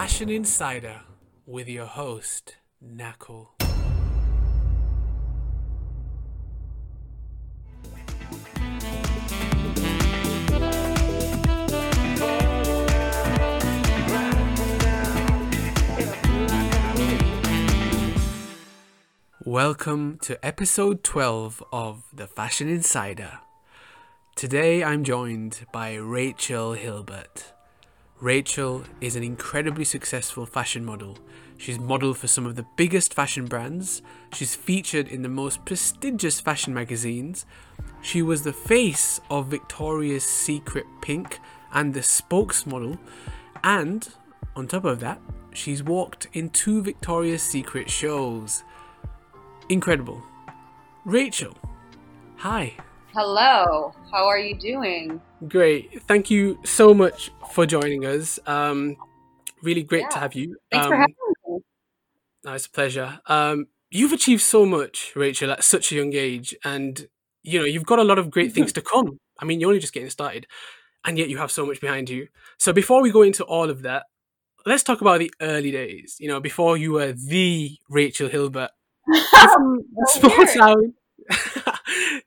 Fashion Insider with your host, Nakul. Welcome to episode 12 of The Fashion Insider. Today I'm joined by Rachel Hilbert. Rachel is an incredibly successful fashion model. She's modeled for some of the biggest fashion brands. She's featured in the most prestigious fashion magazines. She was the face of Victoria's Secret Pink and the spokesmodel. And on top of that, she's walked in two Victoria's Secret shows. Incredible. Rachel, hi. Hello, how are you doing? Great. Thank you so much for joining us. Um, really great Yeah. to have you. Thanks um, for having me. no, it's a pleasure. Um, you've achieved so much, Rachel, at such a young age, and you know you've got a lot of great things to come. I mean, you're only just getting started, and yet you have so much behind you. So before we go into all of that, let's talk about the early days. You know, before you were the Rachel Hilbert. You're from So.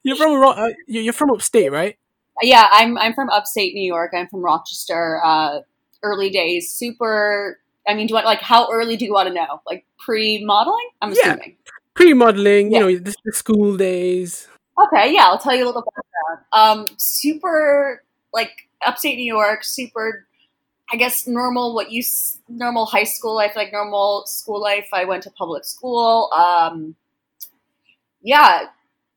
You're from uh, you're from upstate, right? Yeah, I'm I'm from upstate New York. I'm from Rochester. Uh, early days, super. I mean, do you want like how early do you want to know? Like pre-modeling? I'm Yeah. assuming. Pre-modeling, Yeah. you know, the, the school days. Okay, yeah, I'll tell you a little background. Um, super like upstate New York, super. I guess normal what you normal high school life, like normal school life. I went to public school. Um, yeah,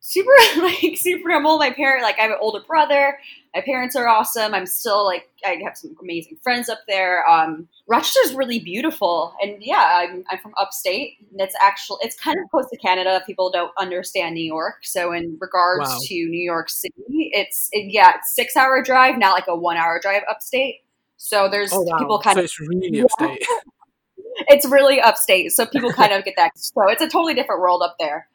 super like super normal. My parent, like I have an older brother. My parents are awesome. I'm still like I have some amazing friends up there. Um, Rochester's really beautiful, and yeah, I'm I'm from upstate. And it's actually it's kind of close to Canada. People don't understand New York, so in regards Wow. to New York City, it's it, yeah, it's six hour drive, not like a one hour drive upstate. So there's Oh wow! people kind so of it's really Yeah. upstate. it's really upstate, so people kind of get that. So it's a totally different world up there.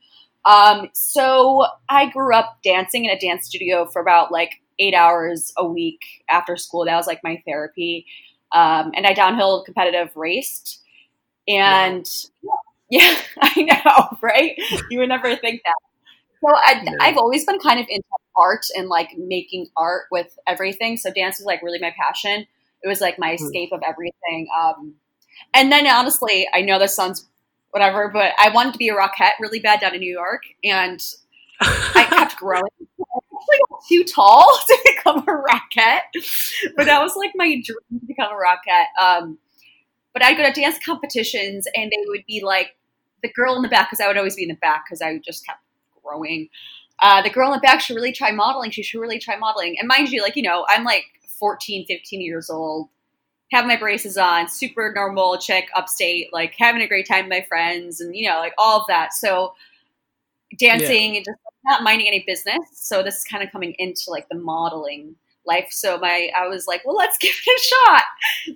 Um, so I grew up dancing in a dance studio for about like eight hours a week after school. That was like my therapy. Um, and I downhill competitive raced. And yeah, I know, right? You would never think that. So I, Yeah. I've always been kind of into art and like making art with everything. So dance was like really my passion. It was like my Hmm. escape of everything. Um, and then honestly, I know this sounds whatever, but I wanted to be a rockette really bad down in New York, and I kept growing. I actually got too tall to become a rockette, but that was like my dream to become a rockette. Um, but I'd go to dance competitions, and they would be like the girl in the back, because I would always be in the back because I just kept growing. Uh, the girl in the back should really try modeling. She should really try modeling. And mind you, like, you know, I'm like 14, 15 years old, have my braces on, super normal chick, upstate, like having a great time with my friends and, you know, like all of that. So dancing and just not minding any business. So this is kind of coming into like the modeling life. So my, I was like, well, let's give it a shot.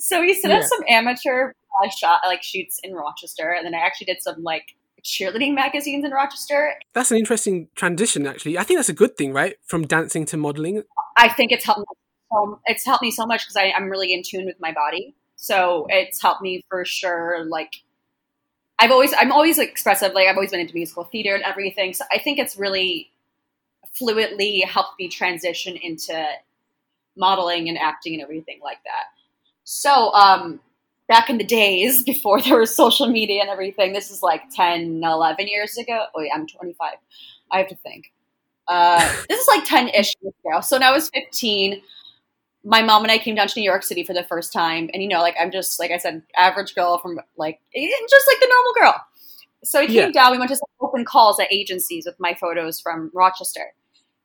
So we set Yeah. up some amateur uh, shot, like shoots in Rochester. And then I actually did some like cheerleading magazines in Rochester. That's an interesting transition, actually. I think that's a good thing, right? From dancing to modeling. I think it's helped. So, it's helped me so much because I'm really in tune with my body. So it's helped me for sure. Like I've always, I'm always expressive. Like I've always been into musical theater and everything. So I think it's really fluidly helped me transition into modeling and acting and everything like that. So um, back in the days before there was social media and everything, this is like 10, 11 years ago. Oh, yeah, I'm 25. I have to think. Uh, this is like 10 ish years ago. So when I was 15, my mom and I came down to New York City for the first time. And, you know, like I'm just, like I said, average girl from like, eh, just like the normal girl. So we came Yeah. down, we went to some open calls at agencies with my photos from Rochester.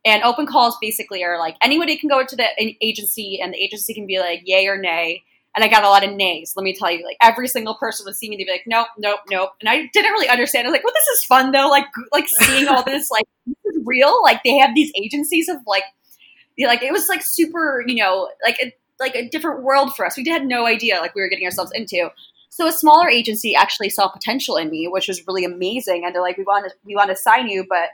And open calls basically are like anybody can go to the agency and the agency can be like yay or nay. And I got a lot of nays. Let me tell you, like every single person would see me, they'd be like, nope, nope, nope. And I didn't really understand. I was like, well, this is fun though. Like, like seeing all this, like, this is real. Like they have these agencies of like, like it was like super, you know, like a, like a different world for us. We had no idea like we were getting ourselves into. So a smaller agency actually saw potential in me, which was really amazing. And they're like, we want to, we want to sign you, but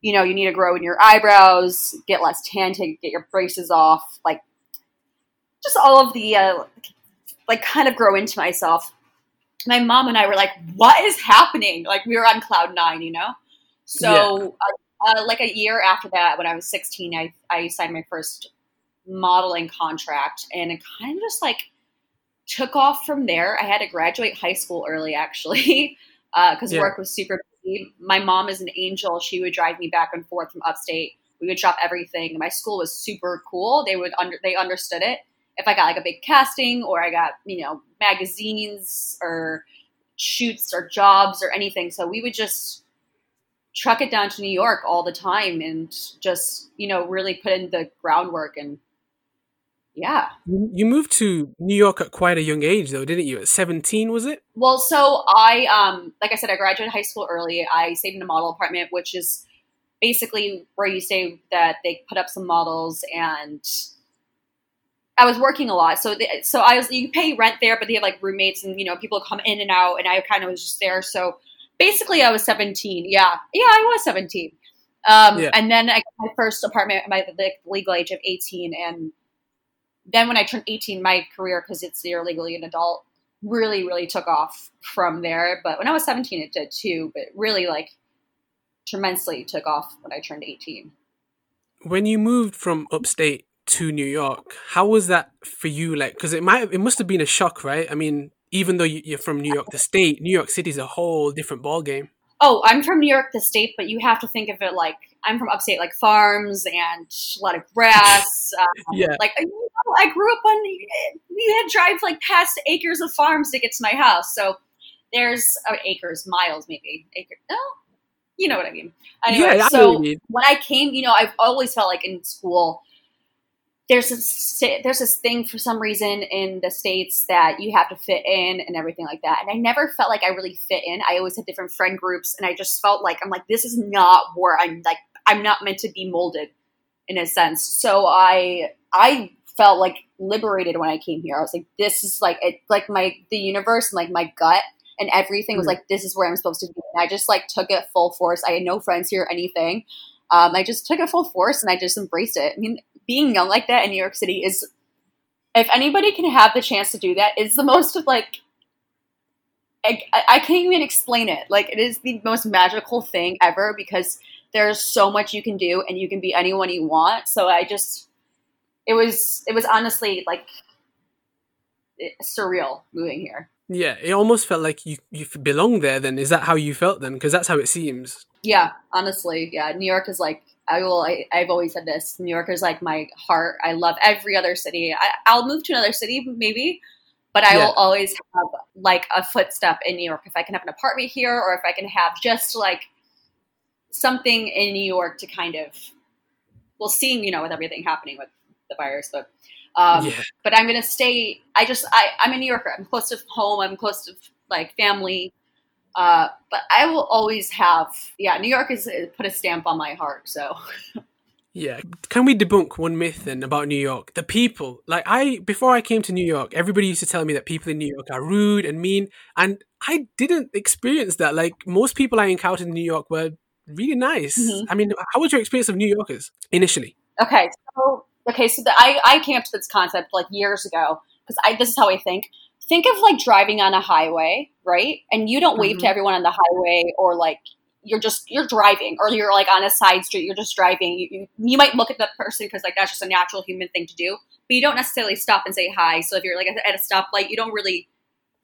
you know, you need to grow in your eyebrows, get less tan, to get your braces off, like just all of the uh, like kind of grow into myself. My mom and I were like, "What is happening?" Like we were on cloud nine, you know. So, uh, uh, like a year after that, when I was 16, I I signed my first modeling contract, and it kind of just like took off from there. I had to graduate high school early, actually, because uh, yeah. work was super busy. My mom is an angel; she would drive me back and forth from upstate. We would shop everything. My school was super cool. They would under they understood it. If I got like a big casting or I got you know magazines or shoots or jobs or anything, so we would just truck it down to New York all the time and just you know really put in the groundwork and yeah. You moved to New York at quite a young age, though, didn't you? At 17, was it? Well, so I, um, like I said, I graduated high school early. I stayed in a model apartment, which is basically where you say that they put up some models and I was working a lot. So, they, so I was, you pay rent there, but they have like roommates and, you know, people come in and out and I kind of was just there. So basically I was 17. Yeah. Yeah, I was 17. Um, yeah. and then I got my first apartment at my the legal age of 18 and then when I turned 18, my career, because it's you're legally an adult, really, really took off from there. But when I was 17, it did too, but really like tremendously took off when I turned 18. When you moved from upstate to New York, how was that for you? Like, because it might, it must have been a shock, right? I mean, even though you're from New York, the state, New York City is a whole different ballgame. Oh, I'm from New York, the state, but you have to think of it like I'm from upstate, like farms and a lot of grass. Um, yeah. Like you know, I grew up on. We had to drive like past acres of farms to get to my house. So there's uh, acres, miles, maybe acre. No, you know what I mean. Anyway, yeah, so when I came, you know, I've always felt like in school there's this there's this thing for some reason in the states that you have to fit in and everything like that. And i never felt like i really fit in. I always had different friend groups and i just felt like i'm like this is not where i'm like i'm not meant to be molded in a sense. So i i felt like liberated when i came here. I was like this is like it like my the universe and like my gut and everything was mm. like this is where i'm supposed to be. And i just like took it full force. I had no friends here or anything um, I just took it full force and I just embraced it. I mean, being young like that in New York City is, if anybody can have the chance to do that, it's the most like, I, I can't even explain it. Like, it is the most magical thing ever because there's so much you can do and you can be anyone you want. So I just, it was, it was honestly like surreal moving here. Yeah, it almost felt like you you belong there. Then is that how you felt then? Because that's how it seems. Yeah, honestly, yeah. New York is like I will. I, have always said this. New York is like my heart. I love every other city. I, will move to another city maybe, but I yeah. will always have like a footstep in New York. If I can have an apartment here, or if I can have just like something in New York to kind of, well, seeing you know with everything happening with the virus, but um, yeah. But I'm gonna stay. I just I, I'm a New Yorker. I'm close to home. I'm close to like family. Uh, but I will always have yeah. New York has put a stamp on my heart. So. Yeah. Can we debunk one myth then about New York? The people. Like I before I came to New York, everybody used to tell me that people in New York are rude and mean, and I didn't experience that. Like most people I encountered in New York were really nice. Mm-hmm. I mean, how was your experience of New Yorkers initially? Okay, so okay, so the, I I came up to this concept like years ago because I this is how I think. Think of like driving on a highway, right? And you don't mm-hmm. wave to everyone on the highway or like you're just you're driving or you're like on a side street you're just driving you, you, you might look at the person because like that's just a natural human thing to do but you don't necessarily stop and say hi so if you're like at a stoplight you don't really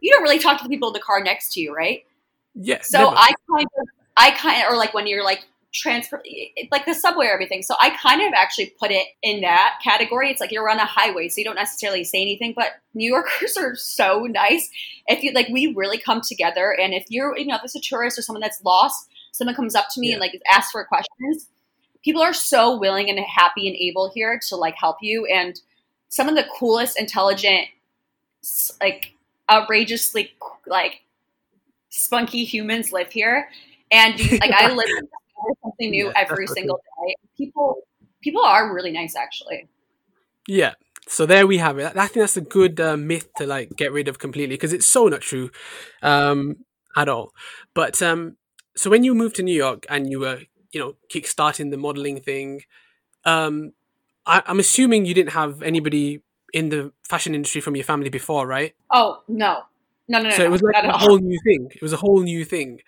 you don't really talk to the people in the car next to you right yeah so never. i kind of i kind of or like when you're like transfer like the subway or everything. So I kind of actually put it in that category. It's like you're on a highway, so you don't necessarily say anything, but New Yorkers are so nice. If you like we really come together and if you're you know, if it's a tourist or someone that's lost, someone comes up to me yeah. and like asks for questions, people are so willing and happy and able here to like help you and some of the coolest, intelligent, like outrageously like spunky humans live here. And you, like I live something new yeah, every single day. People people are really nice actually. Yeah. So there we have it. I think that's a good uh, myth to like get rid of completely because it's so not true um, at all. But um, so when you moved to New York and you were, you know, kickstarting the modeling thing, um, I, I'm assuming you didn't have anybody in the fashion industry from your family before, right? Oh no, no, no, no. so it was like a whole new thing. It was a whole new thing.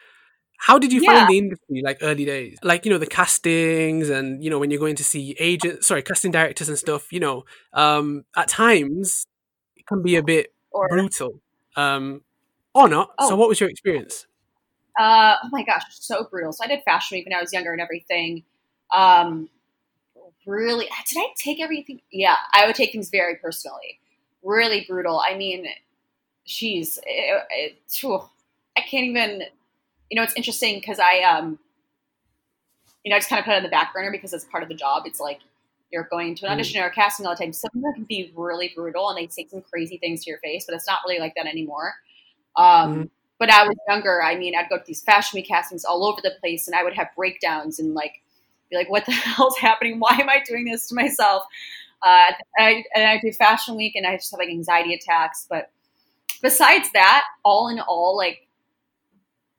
How did you Yeah. find the industry like early days? Like, you know, the castings and, you know, when you're going to see agents, sorry, casting directors and stuff, you know, um, at times it can be a bit Or brutal. Um, or not. So Oh. what was your experience? Uh, oh my gosh, so brutal. So I did Fashion Week when I was younger and everything. Um, really, did I take everything? Yeah, I would take things very personally. Really brutal. I mean, she's, it, it, I can't even. You know, it's interesting because I, um, you know, I just kind of put it on the back burner because it's part of the job. It's like you're going to an Mm. audition or a casting all the time. Some of them can be really brutal and they say some crazy things to your face, but it's not really like that anymore. Um, Mhm. But I was younger. I mean, I'd go to these fashion week castings all over the place, and I would have breakdowns and like be like, "What the hell's happening? Why am I doing this to myself?" Uh, I, and I do fashion week, and I just have like anxiety attacks. But besides that, all in all, like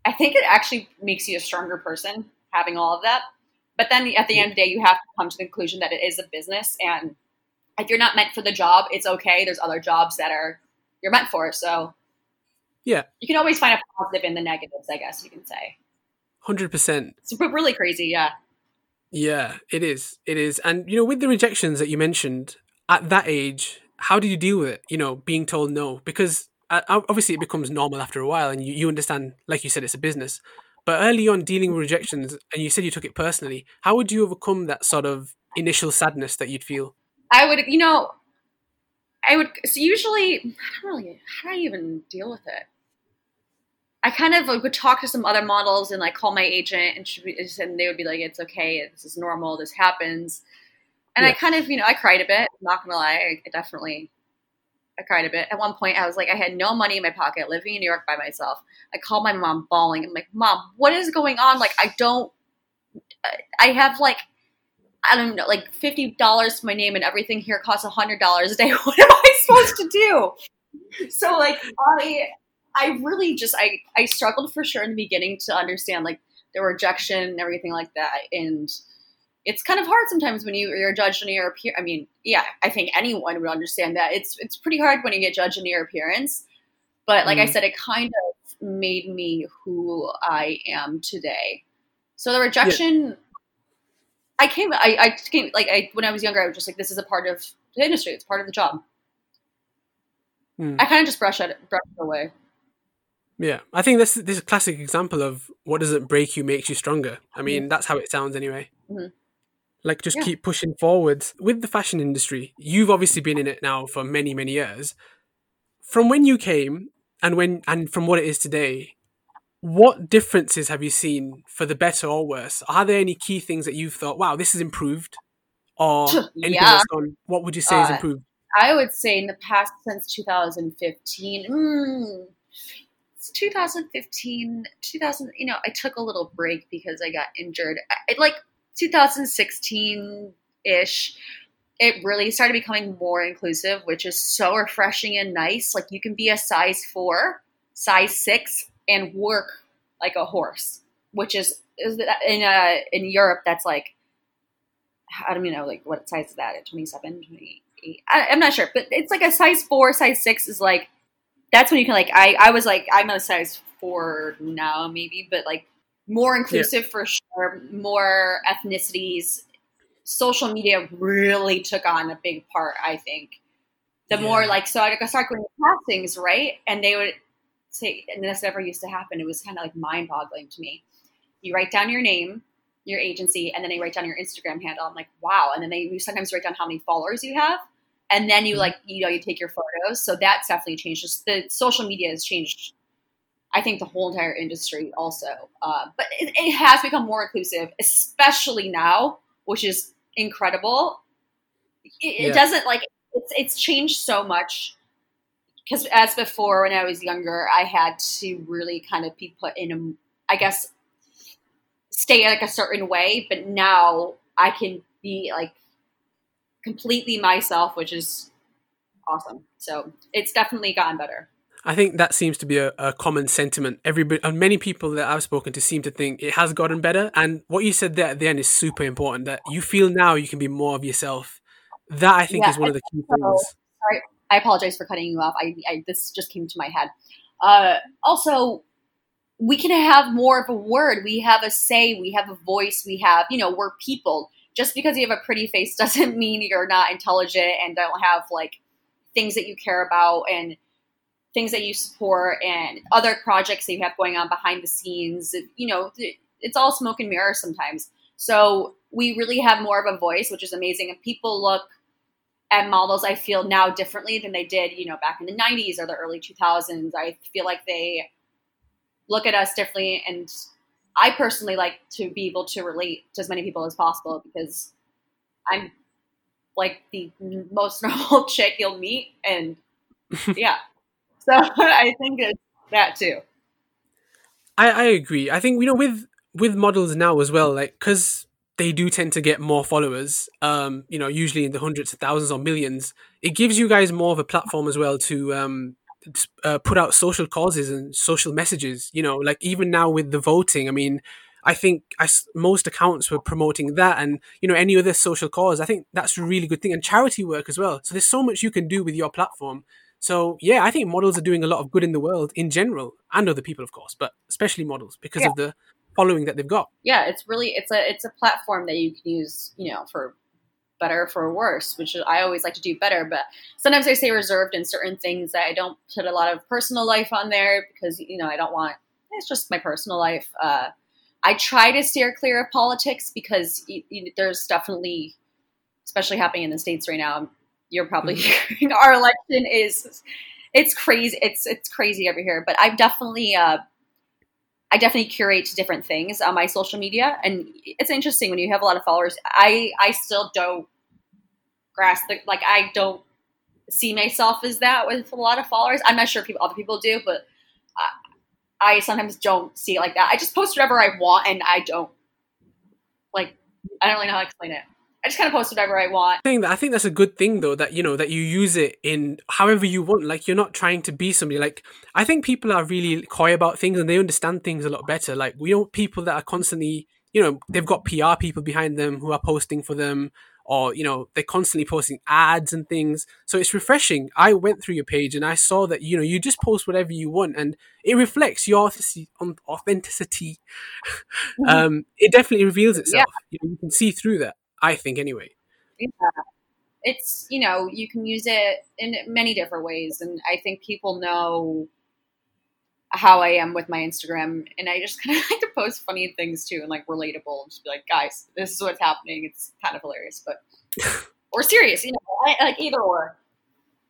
I think it actually makes you a stronger person having all of that. But then at the end of the day, you have to come to the conclusion that it is a business, and if you're not meant for the job, it's okay. There's other jobs that are you're meant for. So Yeah. you can always find a positive in the negatives, I guess you can say. 100%. It's really crazy, yeah. Yeah, it is. It is. And, you know, with the rejections that you mentioned at that age, how did you deal with it? You know, being told no? Because Uh, obviously it becomes normal after a while and you, you understand, like you said, it's a business. But early on, dealing with rejections, and you said you took it personally, how would you overcome that sort of initial sadness that you'd feel? I would, you know, I would. So usually, I don't really. How do I even deal with it? I kind of like, would talk to some other models and like call my agent, and she be, and they would be like, "It's okay. This is normal. This happens." And I kind of, you know, I cried a bit. I'm not gonna lie, I, I definitely, I cried a bit. At one point, I was like, I had no money in my pocket, living in New York by myself. I called my mom, bawling. I'm like, "Mom, what is going on? Like, I don't. I have like I don't know, like fifty dollars to my name, and everything here costs a hundred dollars a day. What am I supposed to do? So like I, I really just I I struggled for sure in the beginning to understand like the rejection and everything like that, and it's kind of hard sometimes when you you're judged on your appearance. I mean, yeah, I think anyone would understand that. It's it's pretty hard when you get judged on your appearance, but like I Mhm. said, it kind of made me who I am today. So the rejection. I came. I, I came like I when I was younger. I was just like, this is a part of the industry. It's part of the job. Hmm. I kind of just brush it, brush it away. Yeah, I think this this is a classic example of what doesn't break you makes you stronger. I mean, that's how it sounds anyway. Mhm. Like, just Yeah. keep pushing forwards with the fashion industry. You've obviously been in it now for many many years. From when you came and when and from what it is today, what differences have you seen for the better or worse? Are there any key things that you've thought, wow, this has improved, or anything Yeah. that's gone? What would you say has Uh, improved? I would say in the past since 2015, mm, 2015, 2000. You know, I took a little break because I got injured. I, like 2016 ish. It really started becoming more inclusive, which is so refreshing and nice. Like you can be a size four, size six, and work like a horse, which is in uh in Europe that's like I don't even know like what size is that at 27, 28. I, I'm not sure, but it's like a size four, size six is like that's when you can like I I was like I'm a size four now maybe, but like more inclusive for sure, more ethnicities. Social media really took on a big part, I think. The Yeah. more like so I started going to castings, right? And they would say and this never used to happen. It was kind of like mind boggling to me. You write down your name, your agency, and then they write down your Instagram handle. I'm like, wow. And then they you sometimes write down how many followers you have. And then you Mhm. like, you know, you take your photos. So that's definitely changed. Just the social media has changed I think the whole entire industry also. Uh, but it, it has become more inclusive, especially now, which is incredible. It, Yeah. it doesn't like it's it's changed so much because as before when I was younger, I had to really kind of be put in a, I guess, stay like a certain way. But now I can be like completely myself, which is awesome. So it's definitely gotten better. I think that seems to be a, a common sentiment. Everybody, and many people that I've spoken to seem to think it has gotten better. And what you said there at the end is super important. That you feel now you can be more of yourself. That I think Yeah, is one of the key so- things. sorry, I apologize for cutting you off. I, I this just came to my head. Uh, also, we can have more of a word. We have a say. We have a voice. We have, you know, we're people. Just because you have a pretty face doesn't mean you're not intelligent and don't have like things that you care about and things that you support and other projects that you have going on behind the scenes. You know, it's all smoke and mirrors sometimes. So we really have more of a voice, which is amazing. And people look at models, I feel now differently than they did, you know, back in the 90s or the early 2000s. I feel like they look at us differently. And I personally like to be able to relate to as many people as possible because I'm like the most normal chick you'll meet. And yeah. So I think it's that too. I, I agree. I think, you know, with, with models now as well, like, cause they do tend to get more followers, um, you know, usually in the hundreds of thousands or millions. It gives you guys more of a platform as well to um, uh, put out social causes and social messages. You know, like even now with the voting, I mean, I think I, most accounts were promoting that and, you know, any other social cause. I think that's a really good thing and charity work as well. So there's so much you can do with your platform. So yeah, I think models are doing a lot of good in the world in general and other people, of course, but especially models because yeah. of the following that they've got. Yeah, it's really it's a it's a platform that you can use, you know, for better for worse, which I always like to do better. But sometimes I stay reserved in certain things that I don't put a lot of personal life on there because you know I don't want. It's just my personal life. Uh, I try to steer clear of politics because you, you, there's definitely, especially happening in the states right now. You're probably mm-hmm. hearing our election is it's crazy. It's it's crazy over here. But I've definitely uh, I definitely curate different things on my social media, and it's interesting when you have a lot of followers. I I still don't grasp the like I don't see myself as that with a lot of followers. I'm not sure people, other people do, but I, I sometimes don't see it like that. I just post whatever I want, and I don't like. I don't really know how to explain it. I just kind of post whatever I want. I think that I think that's a good thing though that you know that you use it in however you want. Like you're not trying to be somebody. Like I think people are really coy about things and they understand things a lot better. Like we know people that are constantly, you know, they've got PR people behind them who are posting for them or you know they're constantly posting ads and things so it's refreshing i went through your page and i saw that you know you just post whatever you want and it reflects your authenticity mm-hmm. um, it definitely reveals itself yeah. you, know, you, can see through that I think anyway. Yeah. It's, you know, you can use it in many different ways. And I think people know how I am with my Instagram. And I just kind of like to post funny things too and like relatable and just be like, guys, this is what's happening. It's kind of hilarious, but, or serious, you know, I, like either or.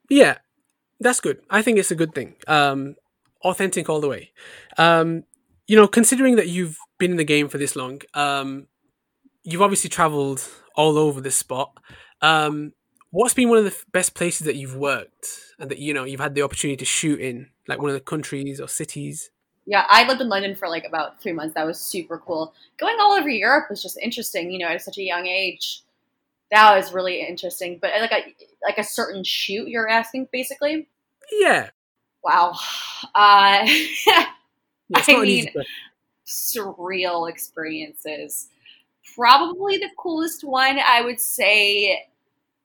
Yeah, that's good. I think it's a good thing. Um, authentic all the way. Um, you know, considering that you've been in the game for this long, um, you've obviously traveled all over this spot. Um, what's been one of the best places that you've worked and that you know you've had the opportunity to shoot in, like one of the countries or cities? Yeah, I lived in London for like about three months. That was super cool. Going all over Europe was just interesting. You know, at such a young age, that was really interesting. But like a like a certain shoot, you're asking basically. Yeah. Wow. Uh, yeah, I mean, surreal experiences probably the coolest one. I would say.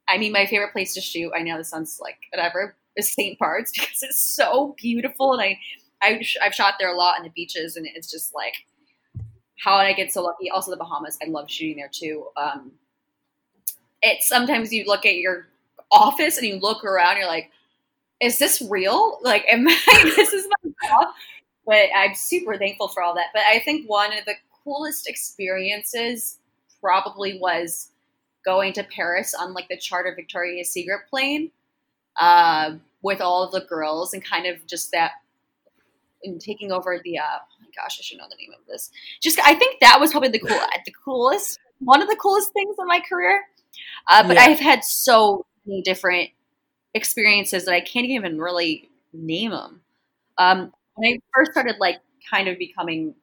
I mean, my favorite place to shoot. I know this sounds like whatever is St. Bart's because it's so beautiful, and I, I I've shot there a lot on the beaches, and it's just like how did I get so lucky? Also, the Bahamas. I love shooting there too. Um, it's sometimes you look at your office and you look around, you're like, is this real? Like, am I? this is my job. But I'm super thankful for all that. But I think one of the coolest experiences probably was going to Paris on like the charter Victoria's Secret plane uh, with all of the girls and kind of just that and taking over the uh, oh my gosh, I should know the name of this. Just I think that was probably the cool the coolest one of the coolest things in my career. Uh, but yeah. I've had so many different experiences that I can't even really name them. Um, when I first started like kind of becoming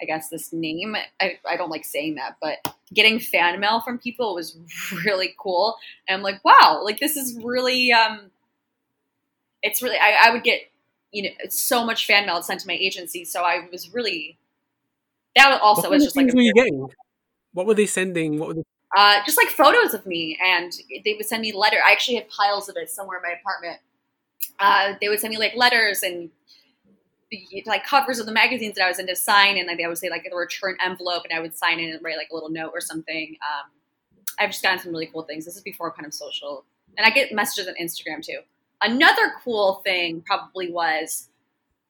I guess this name. I, I don't like saying that, but getting fan mail from people was really cool. And I'm like, wow, like this is really um it's really I, I would get you know so much fan mail sent to my agency. So I was really that also was just like were you getting? What were they sending? What were they uh, just like photos of me, and they would send me letter. I actually have piles of it somewhere in my apartment. Uh, they would send me like letters and like covers of the magazines that I was into sign, and like they would say like the return envelope, and I would sign in and write like a little note or something. Um, I've just gotten some really cool things. This is before kind of social, and I get messages on Instagram too. Another cool thing probably was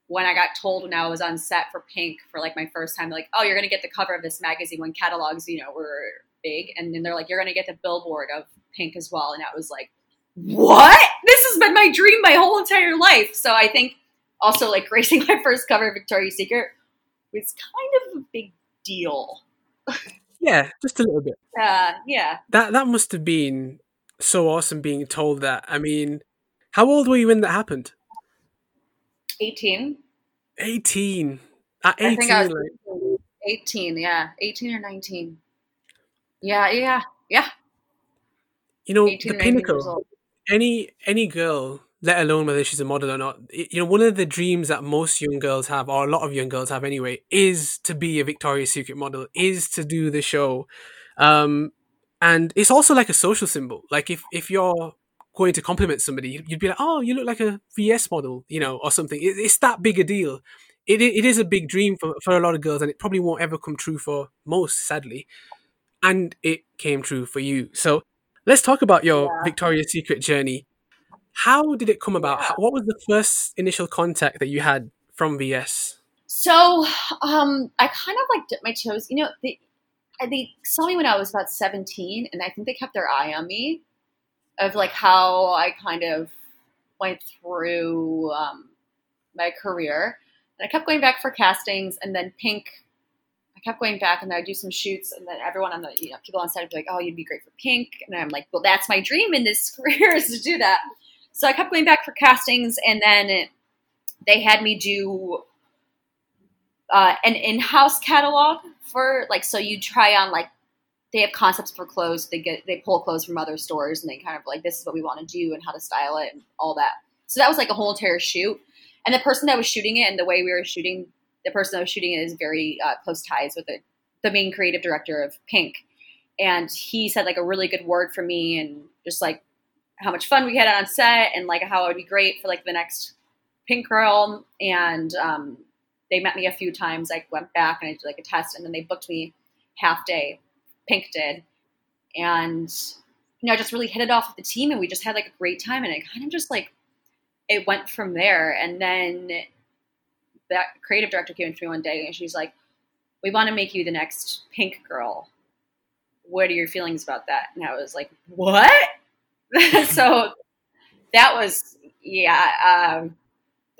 when I got told when I was on set for Pink for like my first time, like, oh, you're gonna get the cover of this magazine when catalogs, you know, were big, and then they're like, you're gonna get the billboard of Pink as well, and I was like, what? This has been my dream my whole entire life. So I think also like gracing my first cover of Victoria's Secret was kind of a big deal. Yeah, just a little bit. Uh, yeah. That that must have been so awesome being told that. I mean, how old were you when that happened? 18. 18. At 18, I think I was like, 18, yeah. 18 or 19. Yeah, yeah, yeah. you know, 18 the or 19 years pinnacle. Any any girl, let alone whether she's a model or not, you know, one of the dreams that most young girls have, or a lot of young girls have anyway, is to be a Victoria's Secret model, is to do the show. Um, and it's also like a social symbol. Like if if you're going to compliment somebody, you'd be like, "Oh, you look like a VS model," you know, or something. It, it's that big a deal. It it is a big dream for for a lot of girls, and it probably won't ever come true for most, sadly. And it came true for you. So let's talk about your Yeah. Victoria's Secret journey. How did it come about? Yeah. What was the first initial contact that you had from VS? So, um, I kind of like dipped my toes. You know, they they saw me when I was about seventeen, and I think they kept their eye on me, of like how I kind of went through um, my career. And I kept going back for castings, and then Pink. I kept going back, and I would do some shoots, and then everyone on the you know people on set would be like, "Oh, you'd be great for Pink," and I'm like, "Well, that's my dream in this career is to do that." So I kept going back for castings, and then they had me do uh, an in-house catalog for like so you try on like they have concepts for clothes they get they pull clothes from other stores and they kind of like this is what we want to do and how to style it and all that. So that was like a whole entire shoot. And the person that was shooting it and the way we were shooting the person that was shooting it is very uh, close ties with the, the main creative director of pink. And he said like a really good word for me and just like how much fun we had on set and like how it would be great for like the next pink girl and um, they met me a few times. I went back and I did like a test, and then they booked me half day. Pink did, and you know, I just really hit it off with the team, and we just had like a great time. And it kind of just like it went from there. And then that creative director came to me one day, and she's like, "We want to make you the next Pink girl. What are your feelings about that?" And I was like, "What?" so that was yeah. Um,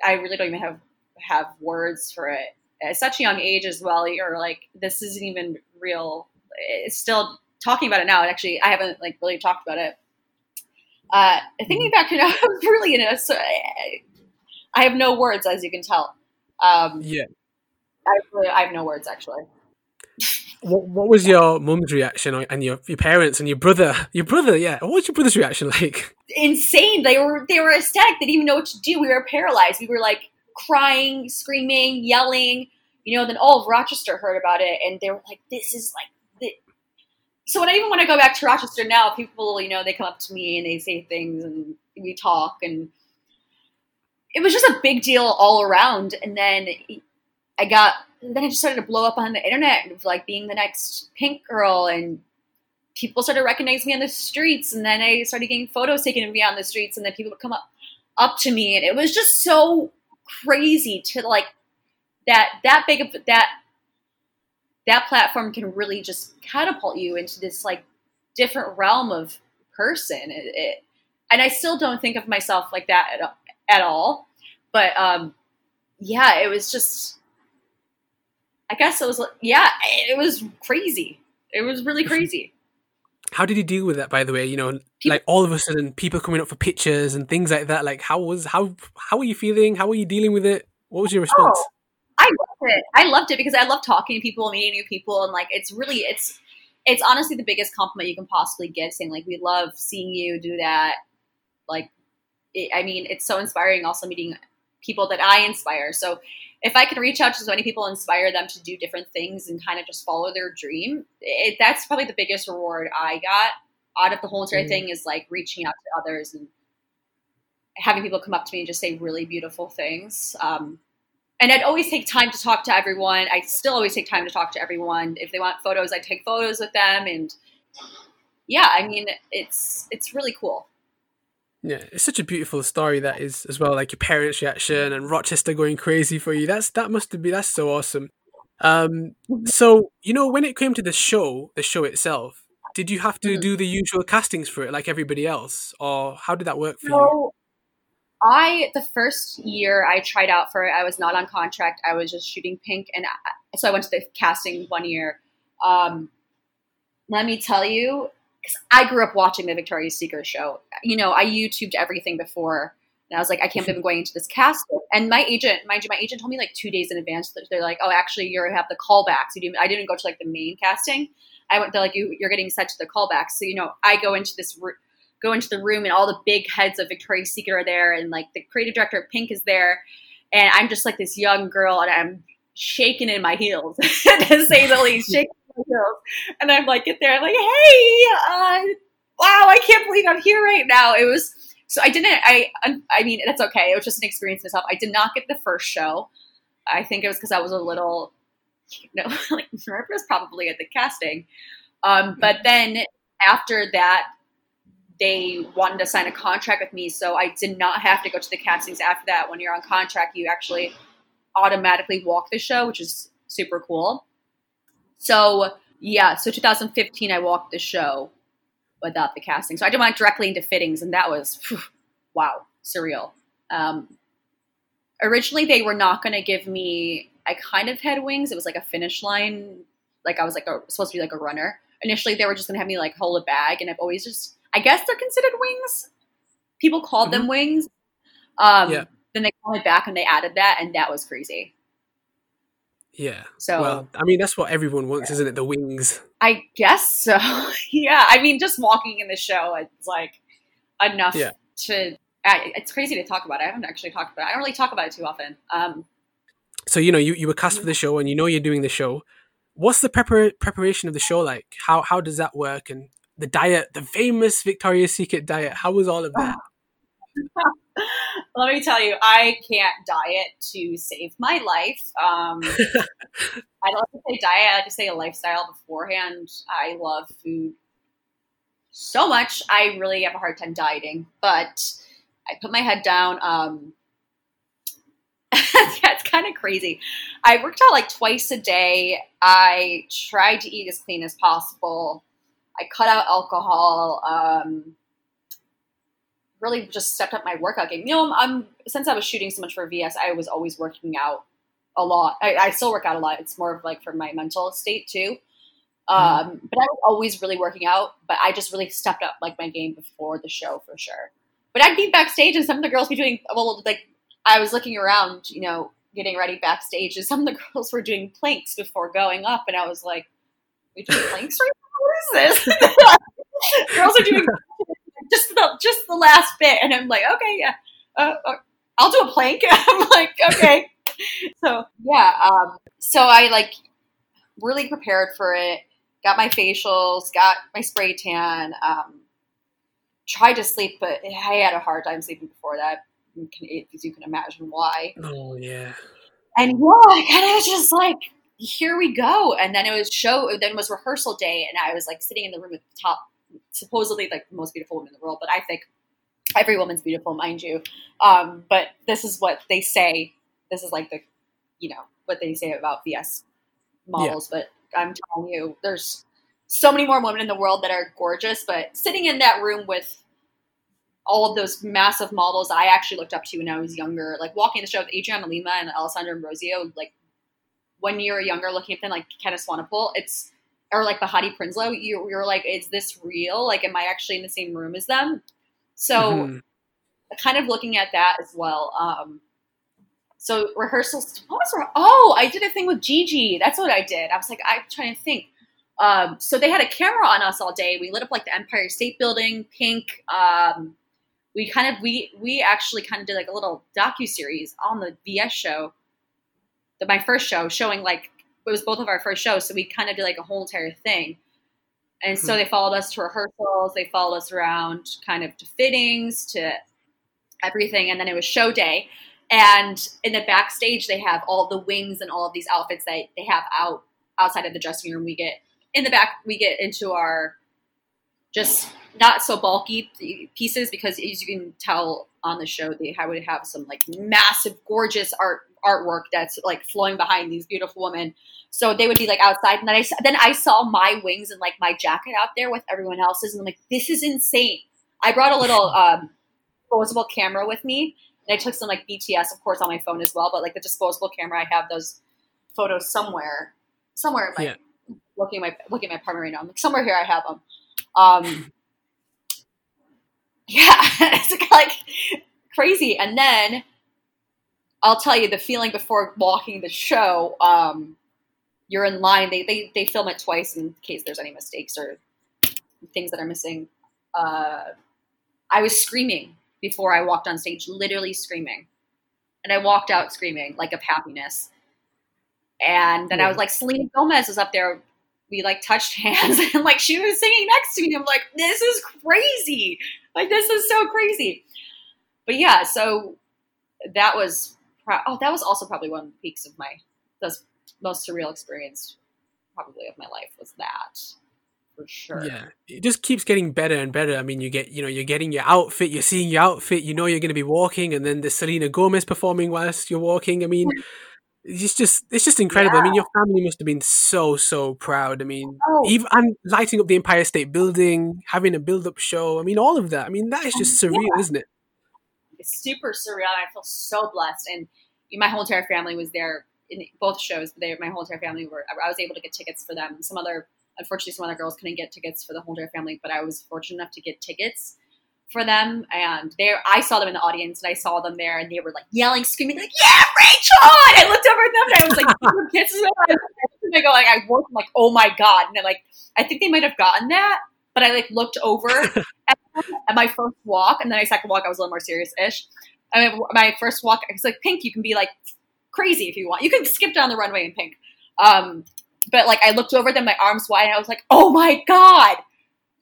I really don't even have have words for it at such a young age as well. You're like, this isn't even real. It's still talking about it now. Actually, I haven't like really talked about it. Uh, thinking back to now, I was really in it. So I, I have no words, as you can tell. Um, Yeah. I, really- I have no words actually. What, what was your mum's reaction and your, your parents and your brother? Your brother, yeah. What was your brother's reaction like? insane. They were they were ecstatic. They didn't even know what to do. We were paralyzed. We were like crying, screaming, yelling. You know, then all of Rochester heard about it, and they were like, "This is like." The... So when I even when I go back to Rochester now, people you know they come up to me and they say things, and we talk, and it was just a big deal all around. And then I got then I just started to blow up on the internet of like being the next Pink girl and people started recognizing me on the streets and then I started getting photos taken of me on the streets and then people would come up up to me and it was just so crazy to like that that big of that that platform can really just catapult you into this like different realm of person. It, it, and I still don't think of myself like that at, at all. But um yeah it was just I guess it was yeah it was crazy it was really crazy How did you deal with that, by the way? You know, People- like all of a sudden people coming up for pictures and things like that. Like, how was how how were you feeling? How were you dealing with it? What was your oh, response? Oh, I loved it. I loved it because I love talking to people, meeting new people, and like it's really it's it's honestly the biggest compliment you can possibly get. Saying like we love seeing you do that. Like, it, I mean, it's so inspiring. Also meeting people that I inspire. So if I can reach out to so many people, inspire them to do different things, and kind of just follow their dream, it, that's probably the biggest reward I got out of the whole entire mm-hmm. thing. Is like reaching out to others and having people come up to me and just say really beautiful things. Um, and I'd always take time to talk to everyone. I still always take time to talk to everyone. If they want photos, I take photos with them, and yeah, I mean, it's it's really cool. Yeah, it's such a beautiful story that is as well. Like your parents' reaction and Rochester going crazy for you. That's that must be that's so awesome. Um, so you know when it came to the show, the show itself, did you have to mm-hmm. do the usual castings for it like everybody else, or how did that work for you? I the first year I tried out for it, I was not on contract. I was just shooting pink, and I, so I went to the casting one year. Um, let me tell you, because I grew up watching the Victoria's Secret show. You know, I YouTubed everything before, and I was like, I can't believe I'm going into this cast. And my agent, mind you, my agent told me like two days in advance that they're like, oh, actually, you have the callbacks. You do, I didn't go to like the main casting. I went. They're like, you, you're getting set to the callbacks. So you know, I go into this go into the room, and all the big heads of Victoria's Secret are there, and like the creative director of Pink is there, and I'm just like this young girl, and I'm shaking in my heels, to say the least, shaking and I'm like, get there. I'm like, hey, uh, wow, I can't believe I'm here right now. It was so I didn't. I I mean, that's okay. It was just an experience myself. I did not get the first show. I think it was because I was a little, you know, like nervous probably at the casting. Um, but then after that, they wanted to sign a contract with me, so I did not have to go to the castings after that. When you're on contract, you actually automatically walk the show, which is super cool. So yeah, so 2015 I walked the show without the casting. So I just went directly into fittings, and that was whew, wow, surreal. Um, originally, they were not going to give me. I kind of had wings. It was like a finish line, like I was like a, supposed to be like a runner. Initially, they were just going to have me like hold a bag, and I've always just. I guess they're considered wings. People called mm-hmm. them wings. Um, yeah. Then they called me back, and they added that, and that was crazy. Yeah. So well, I mean, that's what everyone wants, yeah. isn't it? The wings. I guess so. yeah. I mean, just walking in the show, it's like enough yeah. to. it's crazy to talk about. I haven't actually talked about. it. I don't really talk about it too often. Um, so you know, you, you were cast for the show, and you know you're doing the show. What's the prepar- preparation of the show like? How how does that work? And the diet, the famous Victoria's Secret diet. How was all of that? Let me tell you, I can't diet to save my life. Um, I don't like to say diet. I like to say a lifestyle beforehand. I love food so much. I really have a hard time dieting, but I put my head down. Um, yeah, it's kind of crazy. I worked out like twice a day. I tried to eat as clean as possible. I cut out alcohol. Um, really just stepped up my workout game. You know, I'm since I was shooting so much for VS, I was always working out a lot. I, I still work out a lot. It's more of like for my mental state too. Mm-hmm. Um, but I was always really working out. But I just really stepped up like my game before the show for sure. But I'd be backstage and some of the girls be doing well. Like I was looking around, you know, getting ready backstage, and some of the girls were doing planks before going up, and I was like, "We doing planks right now? What is this?" girls are doing just the just the last bit, and I'm like, okay, yeah, uh, uh, I'll do a plank. I'm like, okay. so yeah, um, so I like really prepared for it. Got my facials, got my spray tan. Um, tried to sleep, but I had a hard time sleeping before that, as you can imagine why. Oh yeah. And yeah, I kind of just like here we go. And then it was show. Then it was rehearsal day, and I was like sitting in the room at the top supposedly like the most beautiful woman in the world, but I think every woman's beautiful, mind you. Um, but this is what they say. This is like the, you know, what they say about VS models. Yeah. But I'm telling you, there's so many more women in the world that are gorgeous. But sitting in that room with all of those massive models I actually looked up to when I was younger, like walking the show with Adriana Lima and Alessandra Ambrosio, like when you're younger, looking at them like Candice Swanepoel, it's or like Behati Prinsloo, you, you're like, is this real? Like, am I actually in the same room as them? So, mm-hmm. kind of looking at that as well. Um, so rehearsals. What was oh, I did a thing with Gigi. That's what I did. I was like, I'm trying to think. Um, so they had a camera on us all day. We lit up like the Empire State Building, pink. Um, we kind of we we actually kind of did like a little docu series on the VS show the, my first show, showing like it was both of our first shows, so we kind of did like a whole entire thing. And so Hmm. they followed us to rehearsals, they followed us around kind of to fittings, to everything, and then it was show day. And in the backstage, they have all the wings and all of these outfits that they have out outside of the dressing room. We get in the back, we get into our just not so bulky pieces because as you can tell on the show, they would have some like massive, gorgeous art artwork that's like flowing behind these beautiful women. So they would be like outside, and then I then I saw my wings and like my jacket out there with everyone else's, and I'm like, this is insane. I brought a little um, disposable camera with me, and I took some like BTS, of course, on my phone as well. But like the disposable camera, I have those photos somewhere, somewhere in my Yeah. looking at my looking at my apartment right now. I'm like somewhere here, I have them. Um, yeah, it's like crazy. And then I'll tell you the feeling before walking the show. Um, you're in line. They, they they film it twice in case there's any mistakes or things that are missing. Uh, I was screaming before I walked on stage, literally screaming, and I walked out screaming like of happiness. And then I was like, Selena Gomez was up there. We like touched hands, and like she was singing next to me. I'm like, this is crazy. Like this is so crazy. But yeah, so that was pro- oh, that was also probably one of the peaks of my the most surreal experience probably of my life was that for sure. Yeah, it just keeps getting better and better. I mean, you get, you know, you're getting your outfit, you're seeing your outfit, you know, you're going to be walking, and then the Selena Gomez performing whilst you're walking. I mean, it's just, it's just incredible. I mean, your family must have been so, so proud. I mean, Oh. even and lighting up the Empire State Building, having a build-up show. I mean, all of that. I mean, that is oh, just surreal, isn't it? It's super surreal. I feel so blessed, and my whole entire family was there in both shows. They, my whole entire family were. I was able to get tickets for them. Some other, unfortunately, some other girls couldn't get tickets for the whole entire family, but I was fortunate enough to get tickets for them. And they, I saw them in the audience, and I saw them there, and they were like yelling, screaming, like "Yeah, Rachel!" And I looked over at them, and I was like, kisses. And I go like, I woke, like, "Oh my god!" And they're like, I think they might have gotten that, but I like looked over at, at my first walk, and then my second walk, I was a little more serious-ish. I mean, my first walk, I was like, "Pink, you can be like crazy if you want. You can skip down the runway in pink." Um, but like, I looked over at them, my arms wide, and I was like, "Oh my god!"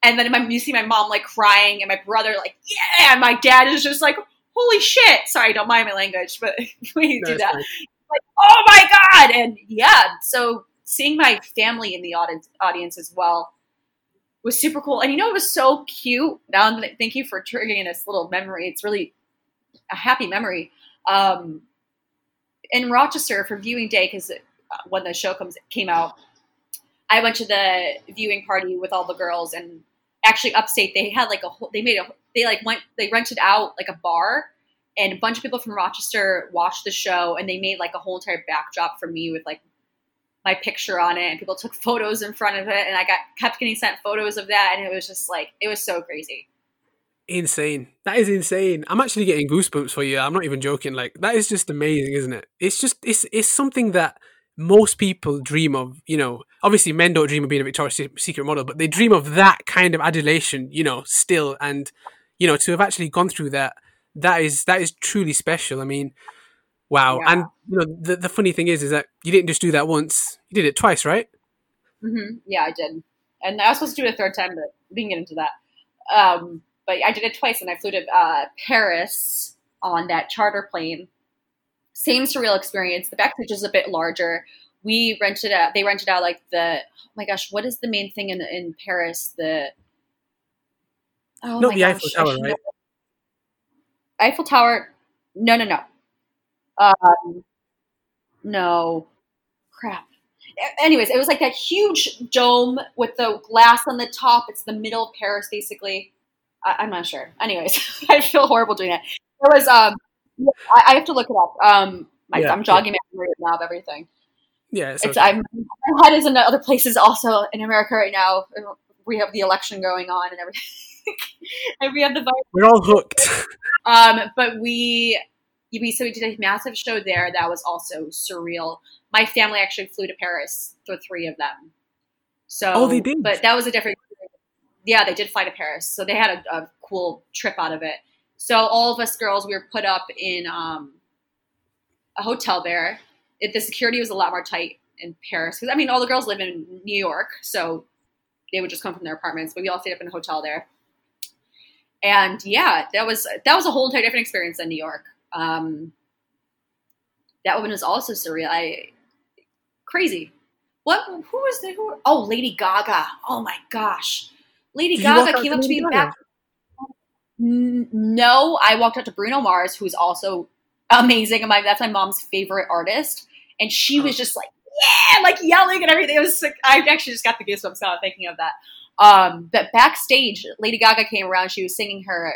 And then my, you see my mom like crying, and my brother like, "Yeah!" And my dad is just like, "Holy shit!" Sorry, don't mind my language, but we No, do that fine. like, oh my god! And yeah, so seeing my family in the audience audience as well was super cool. And you know, it was so cute. Now, that- thank you for triggering this little memory. It's really a happy memory. Um, in Rochester for viewing day, because when the show comes came out, I went to the viewing party with all the girls, and actually upstate they had like a whole. They made a. They like went. They rented out like a bar and a bunch of people from Rochester watched the show and they made like a whole entire backdrop for me with like my picture on it and people took photos in front of it and I got kept getting sent photos of that and it was just like it was so crazy. Insane. That is insane. I'm actually getting goosebumps for you. I'm not even joking. Like that is just amazing, isn't it? It's just it's it's something that most people dream of. You know, obviously men don't dream of being a Victoria's Secret model, but they dream of that kind of adulation. You know, still and you know to have actually gone through that. That is that is truly special. I mean, wow. Yeah. And you know the the funny thing is is that you didn't just do that once. You did it twice, right? Mm-hmm. Yeah, I did. And I was supposed to do it a third time, but we didn't get into that. Um, but I did it twice, and I flew to uh, Paris on that charter plane. Same surreal experience. The backstage is a bit larger. We rented out. They rented out like the. Oh my gosh, what is the main thing in in Paris? The. Oh Not my the gosh, Eiffel Tower, right? Eiffel Tower. No, no, no. Um, no. Crap. Anyways, it was like that huge dome with the glass on the top. It's the middle of Paris, basically. I, I'm not sure. Anyways, I feel horrible doing that. There was um, yeah, I, I have to look it up. Um, my, Yeah, I'm jogging my memory now of everything. Yeah. It's It's okay. I'm my head is in other places also in America right now. We have the election going on and everything, and we have the virus. We're all hooked. Um, but we, we so we did a massive show there that was also surreal. My family actually flew to Paris for three of them. So, Oh, they did? but that was a different. Yeah, they did fly to Paris, so they had a, a cool trip out of it. So all of us girls, we were put up in um, a hotel there, it, the security was a lot more tight in Paris because I mean all the girls live in New York, so they would just come from their apartments, but we all stayed up in a hotel there. And yeah, that was that was a whole entire different experience than New York. Um, that one was also surreal. I crazy. What? Who was the? Who? Oh, Lady Gaga. Oh my gosh, Lady Did Gaga came up to me back. N- No, I walked up to Bruno Mars, who's also amazing, and my that's my mom's favorite artist, and she was just like, yeah, like yelling and everything. It was like, I actually just got the goosebumps now thinking of that. Um, but backstage, Lady Gaga came around. She was singing her,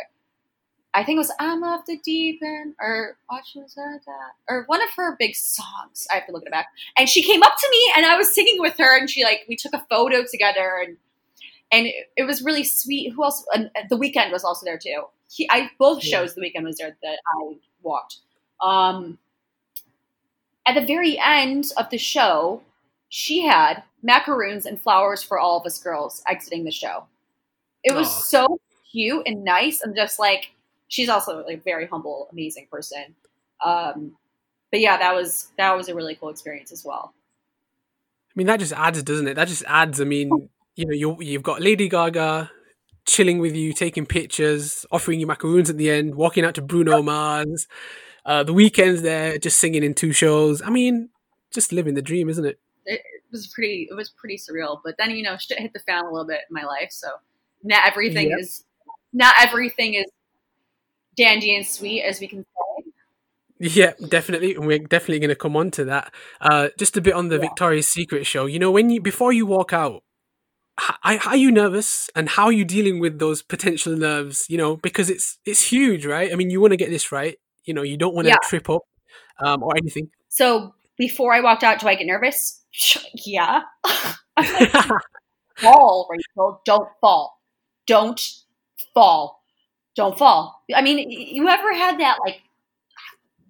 I think it was "I'm Off the Deep End" or "What Was That?" or one of her big songs. I have to look at it back. And she came up to me, and I was singing with her, and she like we took a photo together, and and it, it was really sweet. Who else? And the Weeknd was also there too. He, I both Yeah. shows the Weeknd was there that I walked. Um, at the very end of the show, she had macaroons and flowers for all of us girls exiting the show. It was Aw. so cute and nice, and just like she's also like a very humble, amazing person. Um, but yeah, that was that was a really cool experience as well. I mean, that just adds, doesn't it? That just adds. I mean, you know, you you've got Lady Gaga chilling with you, taking pictures, offering you macaroons at the end, walking out to Bruno Mars. Uh, the Weeknd's there, just singing in two shows. I mean, just living the dream, isn't it? It was pretty. It was pretty surreal. But then you know, shit hit the fan a little bit in my life. So not everything Yep. is not everything is dandy and sweet, as we can say. Yeah, definitely. And we're definitely going to come on to that. Uh, just a bit on the Yeah. Victoria's Secret show. You know, when you before you walk out, h- are you nervous, and how are you dealing with those potential nerves? You know, because it's it's huge, right? I mean, you want to get this right. You know, you don't want to Yeah. trip up um, or anything. So before I walked out, do I get nervous? yeah. Like, fall, Rachel. Don't fall. Don't fall. Don't fall. I mean, you ever had that like?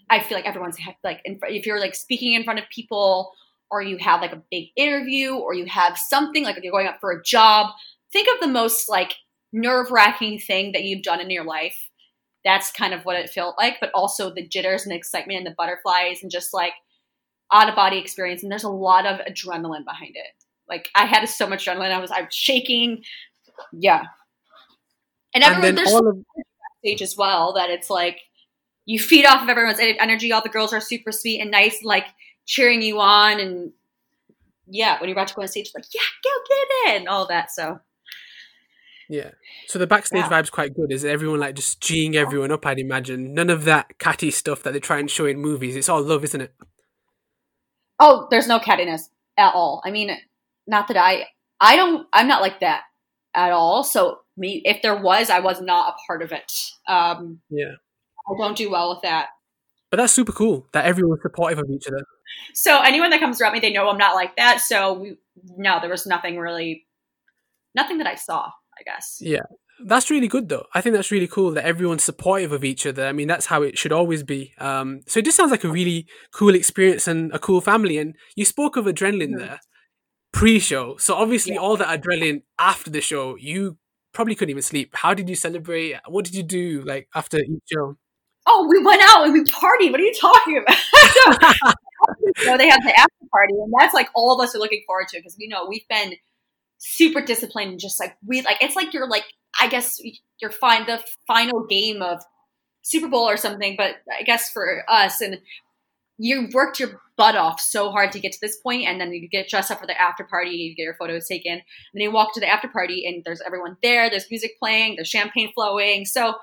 I feel like everyone's had like in, if you're like speaking in front of people, or you have like a big interview, or you have something like if you're going up for a job. Think of the most like nerve wracking thing that you've done in your life. That's kind of what it felt like, but also the jitters and the excitement and the butterflies and just like out of body experience. And there's a lot of adrenaline behind it. Like I had so much adrenaline. I was I was shaking. Yeah. And and everyone then there's all of stage as well that it's like you feed off of everyone's energy. All the girls are super sweet and nice, like cheering you on. And yeah, when you're about to go on stage, like, yeah, go get it, and all that. So yeah. So the backstage Yeah. vibe's quite good. Is everyone like just geeing everyone up? I'd imagine none of that catty stuff that they try and show in movies. It's all love, isn't it? Oh, there's no cattiness at all. I mean, not that I, I don't, I'm not like that at all. So me, if there was, I was not a part of it. Um, Yeah. I don't do well with that. But that's super cool that everyone's supportive of each other. So anyone that comes around me, they know I'm not like that. So we, no, there was nothing really, nothing that I saw. I guess. Yeah. That's really good though. I think that's really cool that everyone's supportive of each other. I mean, that's how it should always be. Um, so it just sounds like a really cool experience and a cool family. And you spoke of adrenaline Mhm. there pre-show. So obviously Yeah. all that adrenaline after the show, you probably couldn't even sleep. How did you celebrate? What did you do like after each show? Oh, we went out and we partied. What are you talking about? so they have the after party, and that's like all of us are looking forward to because we know we've been super disciplined and just like we like it's like you're like I guess you're fine the final game of Super Bowl or something, but I guess for us and you worked your butt off so hard to get to this point, and then you get dressed up for the after party, you get your photos taken, and then you walk to the after party, and there's everyone there, there's music playing, there's champagne flowing, so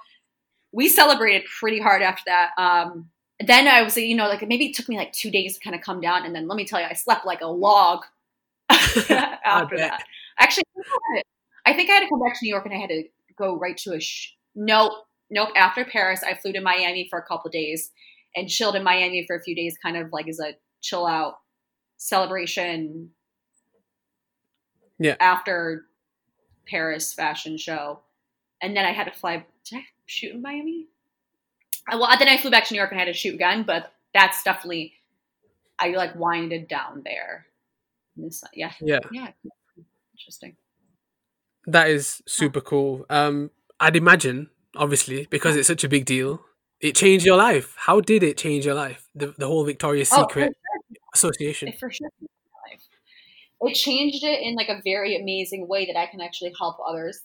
we celebrated pretty hard after that. Um, then I was, you know, like maybe it took me like two days to kind of come down, and then let me tell you, I slept like a log after that. Actually, I think I had to come back to New York, and I had to go right to a sh- nope, nope. After Paris, I flew to Miami for a couple days and chilled in Miami for a few days, kind of like as a chill out celebration. Yeah. After Paris fashion show, and then I had to fly. Did I shoot in Miami? Well, then I flew back to New York and I had to shoot again, but that's definitely I like winded down there. This, yeah, Yeah. yeah, interesting. That is super cool. Um, I'd imagine, obviously, because it's such a big deal, it changed your life. How did it change your life? The, the whole Victoria's Oh, Secret association. It for sure changed my life. It changed it in like a very amazing way that I can actually help others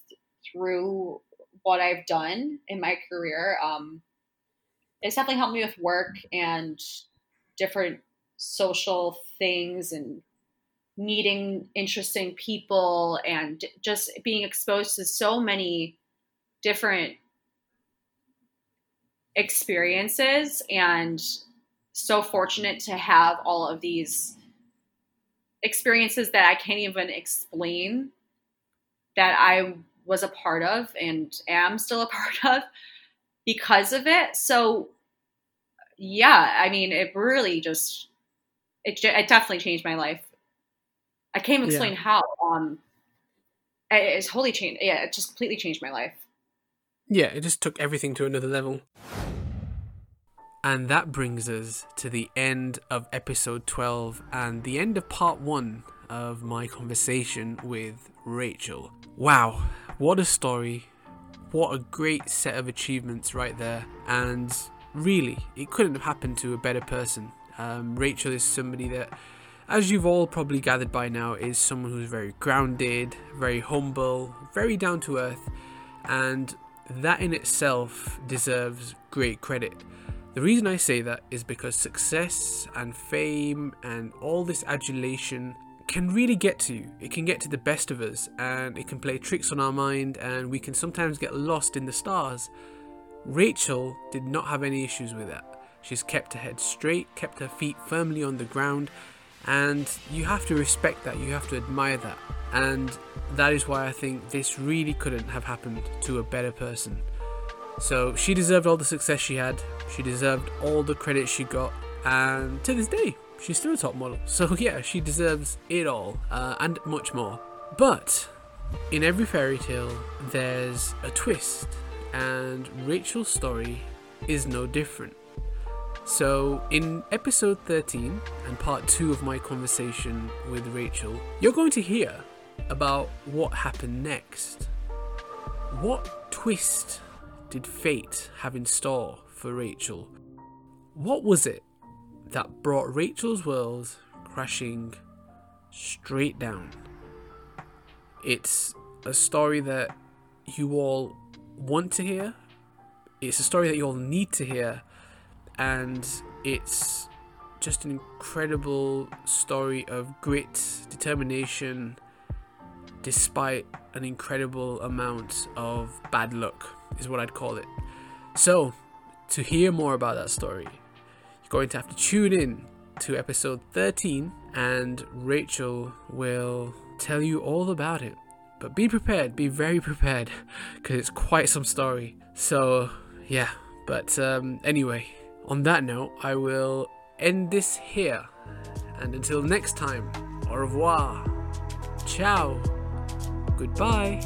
through what I've done in my career. Um, it's definitely helped me with work and different social things and meeting interesting people and just being exposed to so many different experiences and so fortunate to have all of these experiences that I can't even explain that I was a part of and am still a part of because of it. So yeah, I mean, it really just it, it definitely changed my life. I can't explain yeah. how. Um, it's wholly changed. Yeah, it just completely changed my life. Yeah, it just took everything to another level. And that brings us to the end of episode 12 and the end of part one of my conversation with Rachel. Wow, what a story. What a great set of achievements right there. And really, it couldn't have happened to a better person. Um, Rachel is somebody that, as you've all probably gathered by now, is someone who's very grounded, very humble, very down to earth, and that in itself deserves great credit. The reason I say that is because success and fame and all this adulation can really get to you. It can get to the best of us and it can play tricks on our mind and we can sometimes get lost in the stars. Rachel did not have any issues with that. She's kept her head straight, kept her feet firmly on the ground, and you have to respect that, you have to admire that. And that is why I think this really couldn't have happened to a better person. So she deserved all the success she had, she deserved all the credit she got, and to this day, she's still a top model. So yeah, she deserves it all, uh, and much more. But in every fairy tale, there's a twist, and Rachel's story is no different. So, in episode 13 and part 2 of my conversation with Rachel, you're going to hear about what happened next. What twist did fate have in store for Rachel? What was it that brought Rachel's world crashing straight down? It's a story that you all want to hear, it's a story that you all need to hear, and it's just an incredible story of grit, determination, despite an incredible amount of bad luck, is what I'd call it. So, to hear more about that story, going to have to tune in to episode 13, and Rachel will tell you all about it. But be prepared, be very prepared, because it's quite some story. So, yeah, but um, anyway, on that note, I will end this here. And until next time, au revoir, ciao. Goodbye.